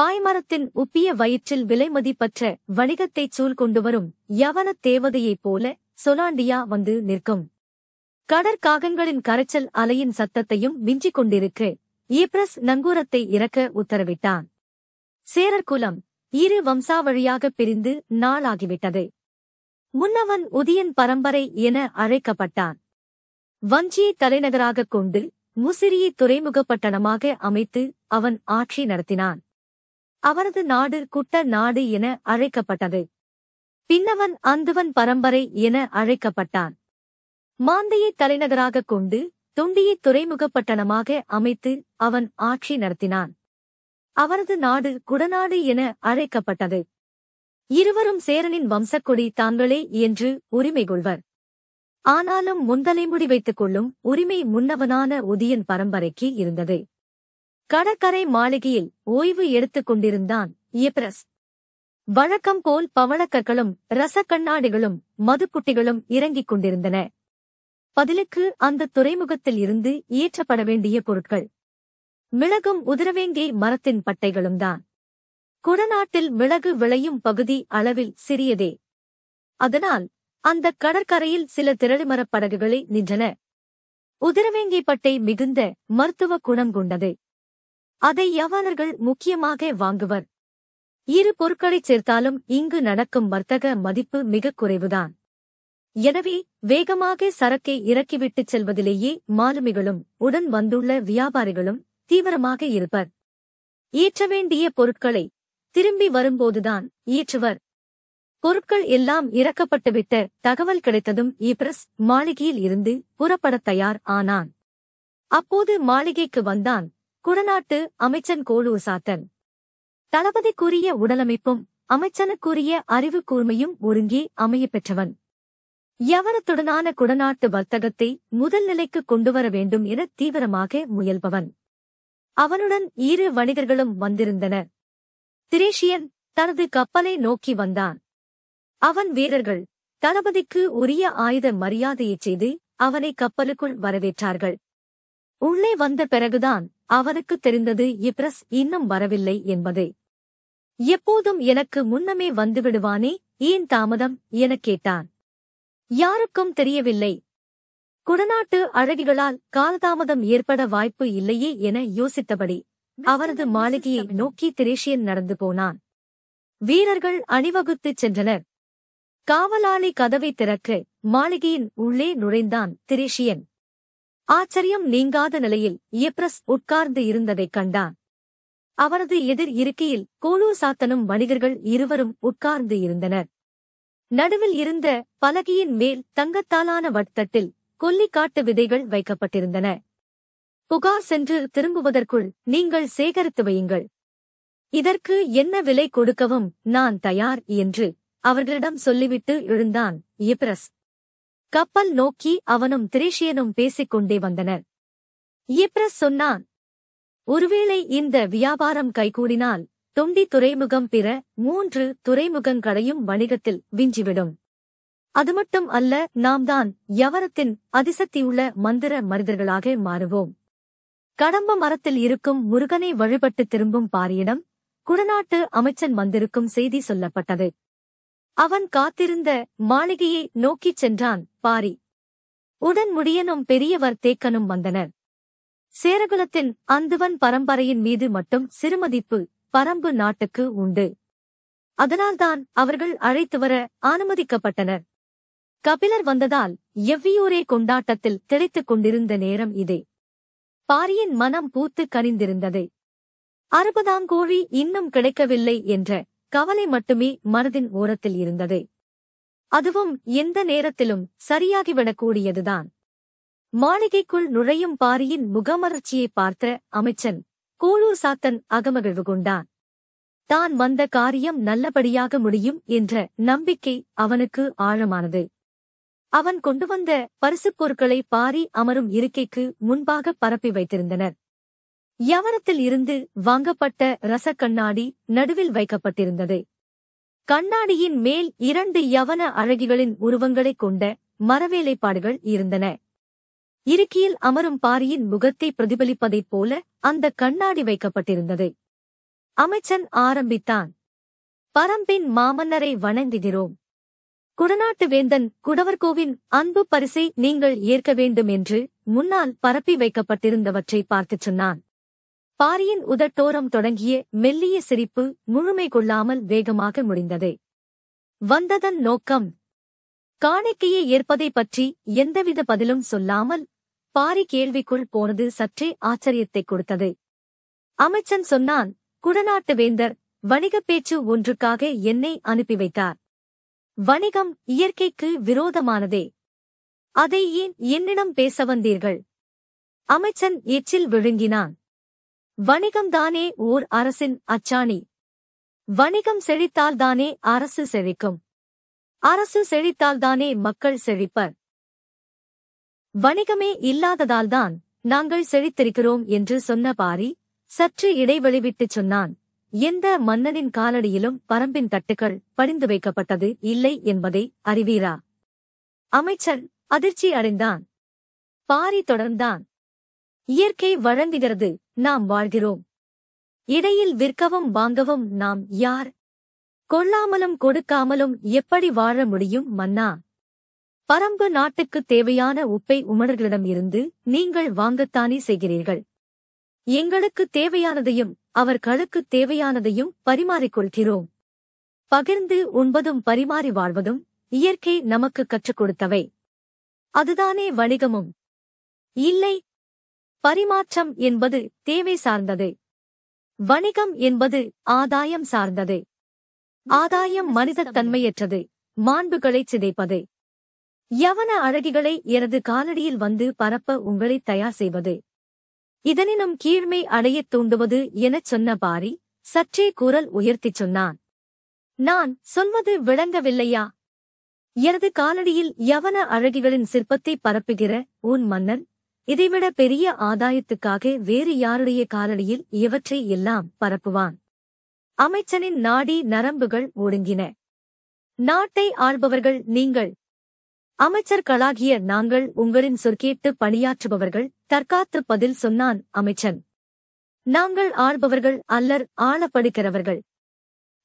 பாய்மரத்தின் உப்பிய வயிற்றில் விலைமதிப்பற்ற வணிகத்தைச் சூழ் கொண்டு வரும் யவனத் தேவதையைப் போல சொலாண்டியா வந்து நிற்கும். கடற்காகங்களின் கரைச்சல் அலையின் சத்தத்தையும் மிஞ்சிக் கொண்டிருக்கு ஈப்ரஸ் நங்கூரத்தை இறக்க உத்தரவிட்டான். சேரர்குலம் இரு வம்சாவழியாகப் பிரிந்து நாளாகிவிட்டது. முன்னவன் உதியன் பரம்பரை என அழைக்கப்பட்டான். வஞ்சியை தலைநகராகக் கொண்டு முசிறியை துறைமுகப் பட்டணமாக அமைத்து அவன் ஆட்சி நடத்தினான். அவனது நாடு குட்ட நாடு என அழைக்கப்பட்டது. பின்னவன் அந்துவன் பரம்பரை என அழைக்கப்பட்டான். மாந்தையை தலைநகராகக் கொண்டு தொண்டியை துறைமுகப் பட்டணமாக அமைத்து அவன் ஆட்சி நடத்தினான். அவரது நாடு குடநாடு என அழைக்கப்பட்டது. இருவரும் சேரனின் வம்சக்கொடி தாங்களே என்று உரிமை கொள்வர். ஆனாலும் முந்தலைமுடி வைத்துக் கொள்ளும் உரிமை முன்னவனான உதியன் பரம்பரைக்கு இருந்தது. கடற்கரை மாளிகையில் ஓய்வு எடுத்துக் கொண்டிருந்தான் இயப்ரஸ். வழக்கம் போல் பவளக்கற்களும் ரசக்கண்ணாடிகளும் மதுக்குட்டிகளும் இறங்கிக் கொண்டிருந்தன. பதிலுக்கு அந்த துறைமுகத்தில் இருந்து இயற்றப்பட வேண்டிய பொருட்கள். மிளகும் உதிரவேங்கை மரத்தின் பட்டைகளும் தான். குடநாட்டில் மிளகு விளையும் பகுதி அளவில் சிறியதே. அதனால் அந்த கடற்கரையில் சில திரளிமரப் படகுகளே நின்றன. உதிரவேங்கை பட்டை மிகுந்த மருத்துவ குணம் கொண்டது. அதை யவானர்கள் முக்கியமாக வாங்குவர். இரு பொருட்களைச் சேர்த்தாலும் இங்கு நடக்கும் வர்த்தக மதிப்பு மிகக் குறைவுதான். எனவே வேகமாக சரக்கை இறக்கிவிட்டுச் செல்வதிலேயே மாலுமிகளும் உடன் வந்துள்ள வியாபாரிகளும் தீவிரமாக இருப்பர். ஈற்ற வேண்டிய பொருட்களை திரும்பி வரும்போதுதான் ஈற்றுவர். பொருட்கள் எல்லாம் இறக்கப்பட்டுவிட்ட தகவல் கிடைத்ததும் இப்ரஸ் மாளிகையில் இருந்து புறப்படத் தயார் ஆனான். அப்போது மாளிகைக்கு வந்தான் குடநாட்டு அமைச்சன் கோலு சாத்தன் தளபதிக்குரிய உடலமைப்பும் அமைச்சனுக்குரிய அறிவு கூர்மையும் ஒருங்கே அமையப்பெற்றவன் யவனத்துடனான குடநாட்டு வர்த்தகத்தை முதல் நிலைக்கு கொண்டுவர வேண்டும் என தீவிரமாக முயல்பவன். அவனுடன் இரு வணிகர்களும் வந்திருந்தனர். திரேஷியன் தனது கப்பலை நோக்கி வந்தான். அவன் வீரர்கள் தளபதிக்கு உரிய ஆயுத மரியாதையைச் செய்து அவனை கப்பலுக்குள் வரவேற்றார்கள். உள்ளே வந்த பிறகுதான் அவனுக்குத் தெரிந்தது இப்ரஸ் இன்னும் வரவில்லை என்பது. எப்போதும் எனக்கு முன்னமே வந்துவிடுவானே? ஏன் தாமதம்? எனக் கேட்டான். யாருக்கும் தெரியவில்லை. குடநாட்டு அழகிகளால் காலதாமதம் ஏற்பட வாய்ப்பு இல்லையே என யோசித்தபடி அவரது மாளிகையை நோக்கி திரேஷியன் நடந்து போனான். வீரர்கள் அணிவகுத்துச் சென்றனர். காவலாளி கதவை திறக்க மாளிகையின் உள்ளே நுழைந்தான் திரேஷியன். ஆச்சரியம் நீங்காத நிலையில் எப்ரஸ் உட்கார்ந்து இருந்ததைக் கண்டான். அவரது எதிர் இருக்கையில் கோலூசாத்தனும் வணிகர்கள் இருவரும் உட்கார்ந்து இருந்தனர். நடுவில் இருந்த பலகையின் மேல் தங்கத்தாலான வட்டத்தில் கொல்லிக்காட்டு விதைகள் வைக்கப்பட்டிருந்தன. புகார் சென்று திரும்புவதற்குள் நீங்கள் சேகரித்து வையுங்கள். இதற்கு என்ன விலை கொடுக்கவும் நான் தயார் என்று அவர்களிடம் சொல்லிவிட்டு எழுந்தான் இப்ரஸ். கப்பல் நோக்கி அவனும் திரேஷியனும் பேசிக் கொண்டே வந்தனர். இப்ரஸ் சொன்னான் ஒருவேளை இந்த வியாபாரம் கைகூடினால் தொண்டி துறைமுகம் பிற மூன்று துறைமுகங்களையும் வணிகத்தில் விஞ்சிவிடும். அது மட்டும் அல்ல நாம் தான் யவரத்தின் அதிசக்தியுள்ள மந்திர மனிதர்களாக மாறுவோம். கடம்ப மரத்தில் இருக்கும் முருகனை வழிபட்டு திரும்பும் பாரியிடம் குடநாட்டு அமைச்சன் வந்திருக்கும் செய்தி சொல்லப்பட்டது. அவன் காத்திருந்த மாளிகையை நோக்கிச் சென்றான் பாரி. உடன் முடியனும் பெரியவர் தேக்கனும் வந்தனர். சேரகுலத்தின் அந்துவன் பரம்பரையின் மீது மட்டும் சிறுமதிப்பு பரம்பு நாட்டுக்கு உண்டு. அதனால்தான் அவர்கள் அழைத்து வர அனுமதிக்கப்பட்டனர். கபிலர் வந்ததால் எவ்வியூரே கொண்டாட்டத்தில் திளைத்துக் கொண்டிருந்த நேரம் இதே. பாரியின் மனம் பூத்து கனிந்திருந்தது. அறுபதாம் கோழி இன்னும் கிடைக்கவில்லை என்ற கவலை மட்டுமே மனதின் ஓரத்தில் இருந்தது. அதுவும் எந்த நேரத்திலும் சரியாகிவிடக்கூடியதுதான். மாளிகைக்குள் நுழையும் பாரியின் முகமலர்ச்சியை பார்த்த அமைச்சன் கூழூர் சாத்தன் அகமகிழ்வு கொண்டான் தான் வந்த காரியம் நல்லபடியாக முடியும் என்ற நம்பிக்கை அவனுக்கு ஆழமானது. அவன் கொண்டு வந்த பரிசுப் பொருட்களை பாரி அமரும் இருக்கைக்கு முன்பாக பரப்பி வைத்திருந்தனர். யவனத்தில் இருந்து வாங்கப்பட்ட ரசக்கண்ணாடி நடுவில் வைக்கப்பட்டிருந்தது. கண்ணாடியின் மேல் இரண்டு யவன அழகிகளின் உருவங்களைக் கொண்ட மரவேலைப்பாடுகள் இருந்தன. இருக்கியில் அமரும் பாரியின் முகத்தை பிரதிபலிப்பதைப் போல அந்த கண்ணாடி வைக்கப்பட்டிருந்தது. அமைச்சன் ஆரம்பித்தான். பரம்பின் மாமன்னரை வணங்குகிறோம். குடநாட்டு வேந்தன் குடவர்கோவின் அன்பு பரிசை நீங்கள் ஏற்க வேண்டும் என்று முன்னால் பரப்பி வைக்கப்பட்டிருந்தவற்றை பார்த்துச் சொன்னான். பாரியின் உதட்டோரம் தொடங்கிய மெல்லிய சிரிப்பு முழுமை கொள்ளாமல் வேகமாக முடிந்தது. வந்ததன் நோக்கம். காணிக்கையை ஏற்பதைப் பற்றி எந்தவித பதிலும் சொல்லாமல் பாரி கேள்விக்குள் போனது சற்றே ஆச்சரியத்தைக் கொடுத்தது. அமைச்சன் சொன்னான் குடநாட்டு வேந்தர் வணிகப் பேச்சு ஒன்றுக்காக என்னை அனுப்பி வைத்தார். வணிகம் இயற்கைக்கு விரோதமானதே. அதை ஏன் என்னிடம் பேச வந்தீர்கள்? அமைச்சன் எச்சில் விழுங்கினான். வணிகம்தானே ஓர் அரசின் அச்சாணி. வணிகம் செழித்தால்தானே அரசு செழிக்கும். அரசு செழித்தால்தானே மக்கள் செழிப்பர். வணிகமே இல்லாததால்தான் நாங்கள் செழித்திருக்கிறோம் என்று சொன்ன பாரி சற்று இடைவெளி விட்டுச் சொன்னான். எந்த மன்னனின் காலடியிலும் பரம்பின் தட்டுகள் படிந்து வைக்கப்பட்டது இல்லை என்பதை அறிவீரா? அமைச்சர் அதிர்ச்சி அடைந்தான். பாரி தொடர்ந்தான். இயற்கை வழங்குகிறது நாம் வாழ்கிறோம். இடையில் விற்கவும் வாங்கவும் நாம் யார்? கொள்ளாமலும் கொடுக்காமலும் எப்படி வாழ முடியும் மன்னா? பரம்பு நாட்டுக்குத் தேவையான உப்பை உமர்களிடம் இருந்து நீங்கள் வாங்கத்தானே செய்கிறீர்கள். எங்களுக்குத் தேவையானதையும் அவர்களுக்குத் தேவையானதையும் பரிமாறிக்கொள்கிறோம் பகிர்ந்து உண்பதும் பரிமாறி வாழ்வதும் இயற்கை நமக்கு கற்றுக் கொடுத்தவை. அதுதானே வணிகமும். இல்லை. பரிமாற்றம் என்பது தேவை சார்ந்தது. வணிகம் என்பது ஆதாயம் சார்ந்தது. ஆதாயம் மனிதத் தன்மையற்றது மாண்புகளைச் சிதைப்பது. யவன அழகிகளை எனது காலடியில் வந்து பரப்ப உங்களை தயார் செய்வது. இதனினும் கீழ்மை அடையத் தூண்டுவது எனச் சொன்ன பாரி சற்றே குரல் உயர்த்திச் சொன்னான். நான் சொல்வது விளங்கவில்லையா? எனது காலடியில் யவன அழகிகளின் சிற்பத்தை பரப்புகிற உன் மன்னன் இதைவிட பெரிய ஆதாயத்துக்காக வேறு யாருடைய காலடியில் இவற்றை எல்லாம் பரப்புவான்? அமைச்சனின் நாடி நரம்புகள் ஒடுங்கின. நாட்டை ஆள்பவர்கள் நீங்கள் அமைச்சர்களாகிய நாங்கள் உங்களின் சொற்கேட்டு பணியாற்றுபவர்கள் தற்காத்து பதில் சொன்னான் அமைச்சன். நாங்கள் ஆள்பவர்கள் அல்லர் ஆளப்படுகிறவர்கள்.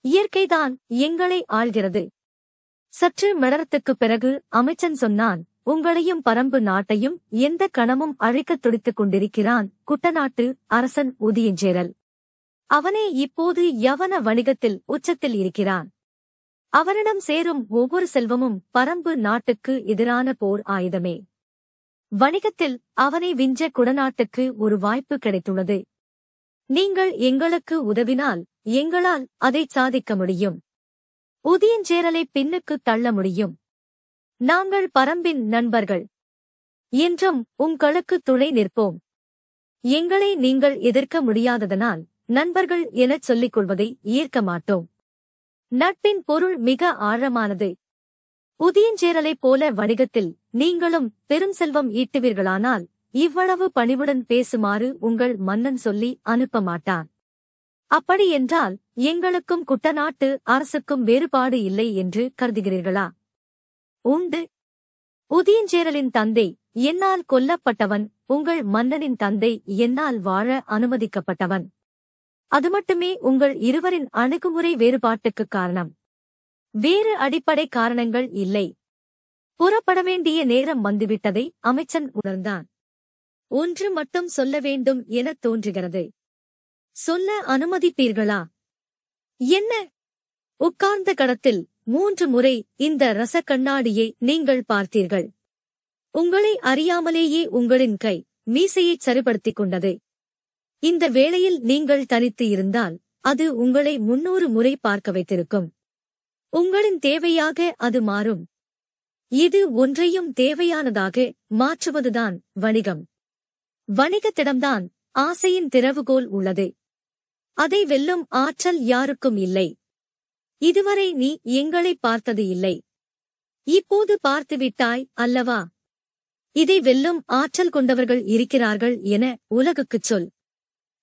இயற்கைதான் எங்களை ஆள்கிறது. சற்று மிடரத்துக்குப் பிறகு அமைச்சன் சொன்னான் உங்களையும் பரம்பு நாட்டையும் எந்த கணமும் அழிக்கத் துடித்துக் கொண்டிருக்கிறான் குட்டநாட்டு அரசன் உதியஞ்சேரல். அவனே இப்போது யவன வணிகத்தில் உச்சத்தில் இருக்கிறான். அவனிடம் சேரும் ஒவ்வொரு செல்வமும் பரம்பு நாட்டுக்கு எதிரான போர் ஆயுதமே. வணிகத்தில் அவனை விஞ்ச குடநாட்டுக்கு ஒரு வாய்ப்பு கிடைத்துள்ளது. நீங்கள் எங்களுக்கு உதவினால் எங்களால் அதைச் சாதிக்க முடியும். உதியஞ்சேரலை பின்னுக்கு தள்ள முடியும். நாங்கள் பரம்பின் நண்பர்கள். என்றும் உங்களுக்கு துணை நிற்போம். எங்களை நீங்கள் எதிர்க்க முடியாததனால் நண்பர்கள் எனச் சொல்லிக் கொள்வதை ஏற்க மாட்டோம். நட்பின் பொருள் மிக ஆழமானது. உதியஞ்சேரலைப் போல வணிகத்தில் நீங்களும் பெரும் செல்வம் ஈட்டுவீர்களானால் இவ்வளவு பணிவுடன் பேசுமாறு உங்கள் மன்னன் சொல்லி அனுப்ப மாட்டான் அப்படியென்றால் எங்களுக்கும் குட்டநாட்டு அரசுக்கும் வேறுபாடு இல்லை என்று கருதுகிறீர்களா? உண்டு. உதியஞ்சேரலின் தந்தை என்னால் கொல்லப்பட்டவன் உங்கள் மன்னனின் தந்தை என்னால் வாழ அனுமதிக்கப்பட்டவன். அது மட்டுமே உங்கள் இருவரின் அணுகுமுறை வேறுபாட்டுக்குக் காரணம். வேறு அடிப்படை காரணங்கள் இல்லை. புறப்பட வேண்டிய நேரம் வந்துவிட்டதை அமைச்சன் உணர்ந்தான். ஒன்று மட்டும் சொல்ல வேண்டும் எனத் தோன்றுகிறது. சொல்ல அனுமதிப்பீர்களா? என்ன? உட்கார்ந்த கடத்தில் மூன்று முறை இந்த ரச கண்ணாடியை நீங்கள் பார்த்தீர்கள். உங்களை அறியாமலேயே உங்களின் கை மீசையைச் சரிபடுத்திக் கொண்டது. இந்த வேளையில் நீங்கள் தனித்து இருந்தால் அது உங்களை முன்னூறு முறை பார்க்க வைத்திருக்கும். உங்களின் தேவையாக அது மாறும். இது ஒன்றையும் தேவையானதாக மாற்றுவதுதான் வணிகம். வணிகத்திடம்தான் ஆசையின் திறவுகோல் உள்ளது. அதை வெல்லும் ஆற்றல் யாருக்கும் இல்லை. இதுவரை நீ எங்களை பார்த்தது இல்லை. இப்போது பார்த்துவிட்டாய் அல்லவா? இதை வெல்லும் ஆற்றல் கொண்டவர்கள் இருக்கிறார்கள் என உலகுக்குச் சொல்.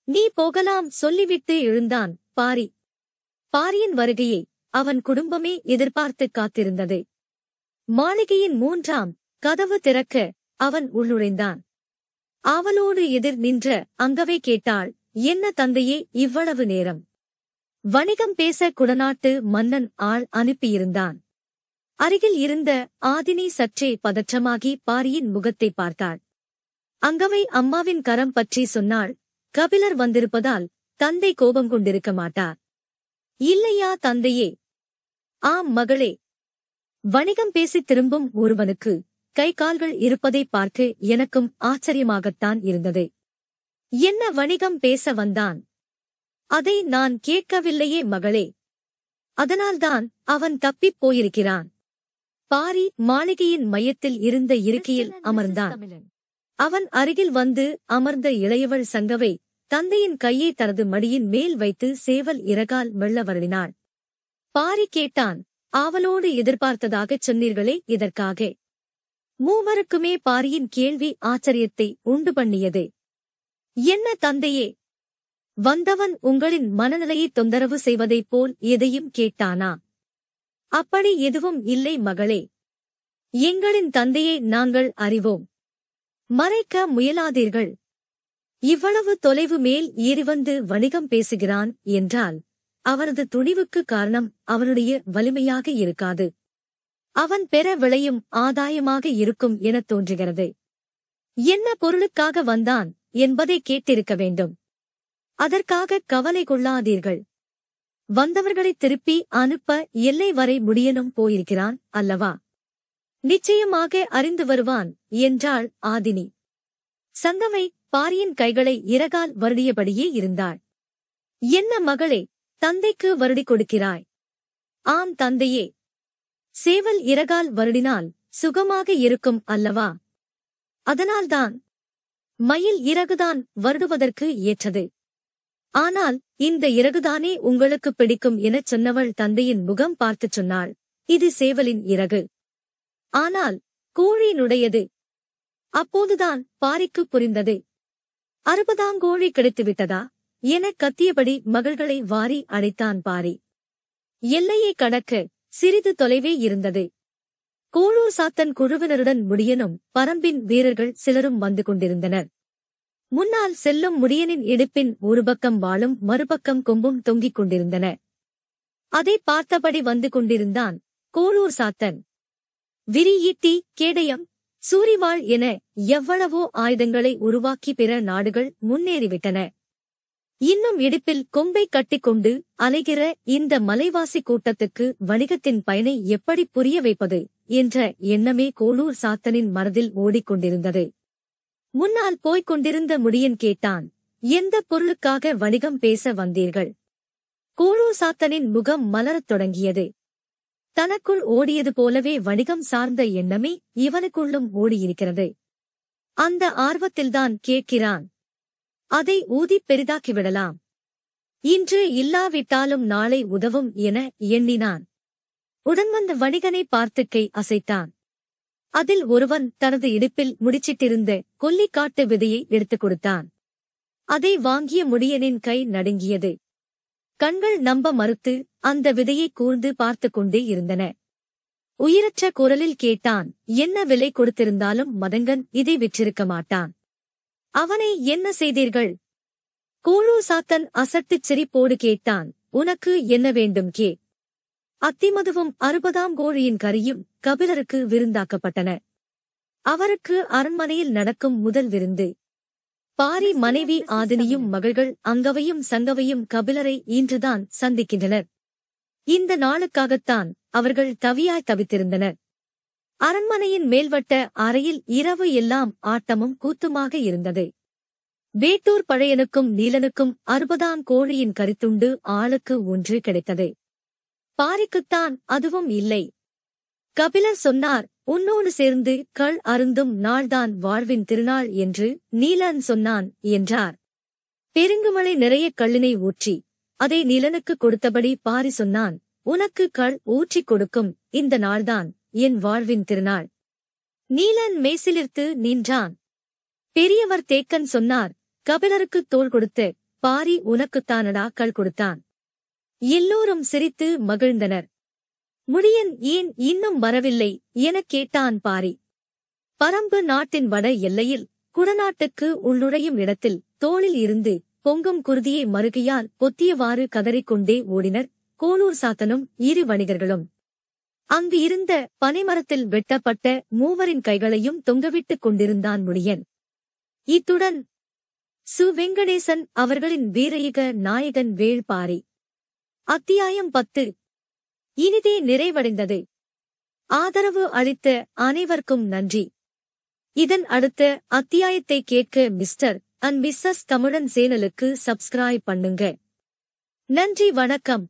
நீ போகலாம் சொல்லிவிட்டு எழுந்தான் பாரி. பாரியின் வருகையை அவன் குடும்பமே எதிர்பார்த்து காத்திருந்தது. மாளிகையின் மூன்றாம் கதவு திறக்க அவன் உள்ளுழைந்தான். ஆவலோடு எதிர் நின்ற அங்கவே கேட்டாள் என்ன தந்தையே இவ்வளவு நேரம்? வணிகம் பேச குடநாட்டு மன்னன் ஆள் அனுப்பியிருந்தான். அருகில் இருந்த ஆதினி சற்றே பதற்றமாகி பாரியின் முகத்தை பார்த்தாள். அங்கவை அம்மாவின் கரம் பற்றி சொன்னாள் கபிலர் வந்திருப்பதால் தந்தை கோபம் கொண்டிருக்க மாட்டார் இல்லையா தந்தையே? ஆம் மகளே. வணிகம் பேசித் திரும்பும் ஒருவனுக்கு கை கால்கள் இருப்பதை பார்த்து எனக்கும் ஆச்சரியமாகத்தான் இருந்தது. என்ன வணிகம் பேச வந்தான்? அதை நான் கேட்கவில்லையே மகளே. அதனால்தான் அவன் தப்பிப் போயிருக்கிறான். பாரி மாளிகையின் மையத்தில் இருந்த இருக்கையில் அமர்ந்தான். அவன் அருகில் வந்து அமர்ந்த இளையவள் சங்கவை தந்தையின் கையை தனது மடியின் மேல் வைத்து சேவல் இறகால் மெல்ல வருடினாள். பாரி கேட்டான் ஆவலோடு எதிர்பார்த்ததாகச் சொன்னீர்களே இதற்காக. மூவருக்குமே பாரியின் கேள்வி ஆச்சரியத்தை உண்டு பண்ணியது. என்ன தந்தையே? வந்தவன் உங்களின் மனநிலையை தொந்தரவு செய்வதைப் போல் எதையும் கேட்டானா? அப்படி எதுவும் இல்லை மகளே. எங்களின் தந்தையை நாங்கள் அறிவோம். மறைக்க முயலாதீர்கள். இவ்வளவு தொலைவு மேல் ஏறிவந்து வணிகம் பேசுகிறான் என்றால் அவரது துணிவுக்கு காரணம் அவனுடைய வலிமையாக இருக்காது. அவன் பெற விளையும் ஆதாயமாக இருக்கும் எனத் தோன்றுகிறது. என்ன பொருளுக்காக வந்தான் என்பதை கேட்டிருக்க வேண்டும். அதற்காக கவலை கொள்ளாதீர்கள். வந்தவர்களை திருப்பி அனுப்ப எல்லை வரை முடியனும் போயிருக்கிறான் அல்லவா? நிச்சயமாக அறிந்து வருவான் என்றாள் ஆதினி. சங்கவை பாரியின் கைகளை இறகால் வருடியபடியே இருந்தாள். என்ன மகளே தந்தைக்கு வருடி கொடுக்கிறாய்? ஆம் தந்தையே. சேவல் இறகால் வருடினால் சுகமாக இருக்கும் அல்லவா? அதனால்தான். மயில் இறகுதான் வருடுவதற்கு ஏற்றது. ஆனால் இந்த இறகுதானே உங்களுக்கு பிடிக்கும் எனச் சொன்னவள் தந்தையின் முகம் பார்த்துச் சொன்னாள். இது சேவலின் இறகு. ஆனால் கோழியினுடையது. அப்போதுதான் பாரிக்கு புரிந்தது. அறுபதாங்கோழி கிடைத்துவிட்டதா? எனக் கத்தியபடி மகள்களை வாரி அடைத்தான் பாரி. எல்லையை கடக்க சிறிது தொலைவே இருந்தது. கோளூர் சாத்தன் குழுவினருடன் முடியனும் பரம்பின் வீரர்கள் சிலரும் வந்து கொண்டிருந்தனர். முன்னால் செல்லும் முடியனின் இடுப்பின் ஒரு பக்கம் வாளும் மறுபக்கம் கொம்பும் தொங்கிக் கொண்டிருந்தன. அதை பார்த்தபடி வந்து கொண்டிருந்தான் கோளூர் சாத்தன். விரியீட்டி கேடயம் சூரிவாள் என எவ்வளவோ ஆயுதங்களை உருவாக்கி பிற நாடுகள் முன்னேறிவிட்டன. இன்னும் இடுப்பில் கொம்பை கட்டிக்கொண்டு அலைகிற இந்த மலைவாசி கூட்டத்துக்கு வணிகத்தின் பயனை எப்படி புரிய வைப்பது என்ற எண்ணமே கோளூர் சாத்தனின் மனதில் ஓடிக்கொண்டிருந்தது. முன்னால் போய்க் கொண்டிருந்த முடியன் கேட்டான் எந்த பொருளுக்காக வணிகம் பேச வந்தீர்கள்? கோளூர் சாத்தனின் முகம் மலரத் தொடங்கியது. தனக்குள் ஓடியது போலவே வணிகம் சார்ந்த எண்ணமே இவனுக்குள்ளும் ஓடியிருக்கிறது. அந்த ஆர்வத்தில்தான் கேட்கிறான். அதை ஊதிப் பெரிதாக்கிவிடலாம் இன்று இல்லாவிட்டாலும் நாளை உதவும் என எண்ணினான். உடன் வந்த வணிகனை பார்த்து கை அசைத்தான். அதில் ஒருவன் தனது இடுப்பில் முடிச்சிட்டிருந்த கொல்லிக்காட்டு விதையை எடுத்துக் கொடுத்தான். அதை வாங்கிய முடியனின் கை நடுங்கியது. கண்கள் நம்ப மறுத்து அந்த விதையை கூர்ந்து பார்த்துக் கொண்டே இருந்தன. உயிரற்ற குரலில் கேட்டான் என்ன விலை கொடுத்திருந்தாலும் மதங்கன் இதை விற்றிருக்க மாட்டான். அவனை என்ன செய்தீர்கள்? கூழு சாத்தன் அசட்டுச் சிரிப்போடு கேட்டான் உனக்கு என்ன வேண்டும் கே? அத்திமதுவும் அறுபதாம் கோழியின் கரியும் கபிலருக்கு விருந்தாக்கப்பட்டன. அவருக்கு அரண்மனையில் நடக்கும் முதல் விருந்து. பாரி மனைவி ஆதினியும் மகள்கள் அங்கவையும் சங்கவையும் கபிலரை இன்றுதான் சந்திக்கின்றனர். இந்த நாளுக்காகத்தான் அவர்கள் தவியாய் தவித்திருந்தனர். அரண்மனையின் மேல்வட்ட அறையில் இரவு எல்லாம் ஆட்டமும் கூத்துமாக இருந்தது. வேட்டூர் பழையனுக்கும் நீலனுக்கும் அறுபதாம் கோழியின் கருத்துண்டு ஆளுக்கு ஒன்று கிடைத்தது. பாரிக்குத்தான் அதுவும் இல்லை. கபிலர் சொன்னார் உன்னோடு சேர்ந்து கள் அருந்தும் நாள்தான் வாழ்வின் திருநாள் என்று நீலன் சொன்னான் என்றார். பெருங்குமலை நிறைய கள்ளினை ஊற்றி அதை நீலனுக்கு கொடுத்தபடி பாரி சொன்னான் உனக்கு கள் ஊற்றிக் கொடுக்கும் இந்த நாள்தான் என் வாழ்வின் திருநாள் நீலன் மேசிலிருத்து நின்றான். பெரியவர் தேக்கன் சொன்னார் கபிலருக்கு தோள் கொடுத்து பாரி உனக்குத்தானடா கள் கொடுத்தான். எல்லோரும் சிரித்து மகிழ்ந்தனர். முடியன் ஏன் இன்னும் வரவில்லை எனக் கேட்டான் பாரி. பரம்பு நாட்டின் வட எல்லையில் குடநாட்டுக்கு உள்நுழையும் இடத்தில் தோளில் இருந்து பொங்கும் குருதியை மறுகையால் பொத்தியவாறு கதறிக்கொண்டே ஓடினர் கோலூர் சாத்தனும் இரு வணிகர்களும். அங்கு இருந்த பனைமரத்தில் வெட்டப்பட்ட மூவரின் கைகளையும் தொங்கவிட்டுக் கொண்டிருந்தான் முடியன். இத்துடன் சு. வெங்கடேசன் அவர்களின் வீரயுக நாயகன் வேள்பாரி. அத்தியாயம் பத்து. இனிதே நிறைவடைந்தது. ஆதரவு அளித்த அனைவருக்கும் நன்றி. இதன் அடுத்த அத்தியாயத்தை கேட்க மிஸ்டர் அண்ட் மிஸ்ஸஸ் தமிழன் சேனலுக்கு சப்ஸ்கிரைப் பண்ணுங்க. நன்றி வணக்கம்.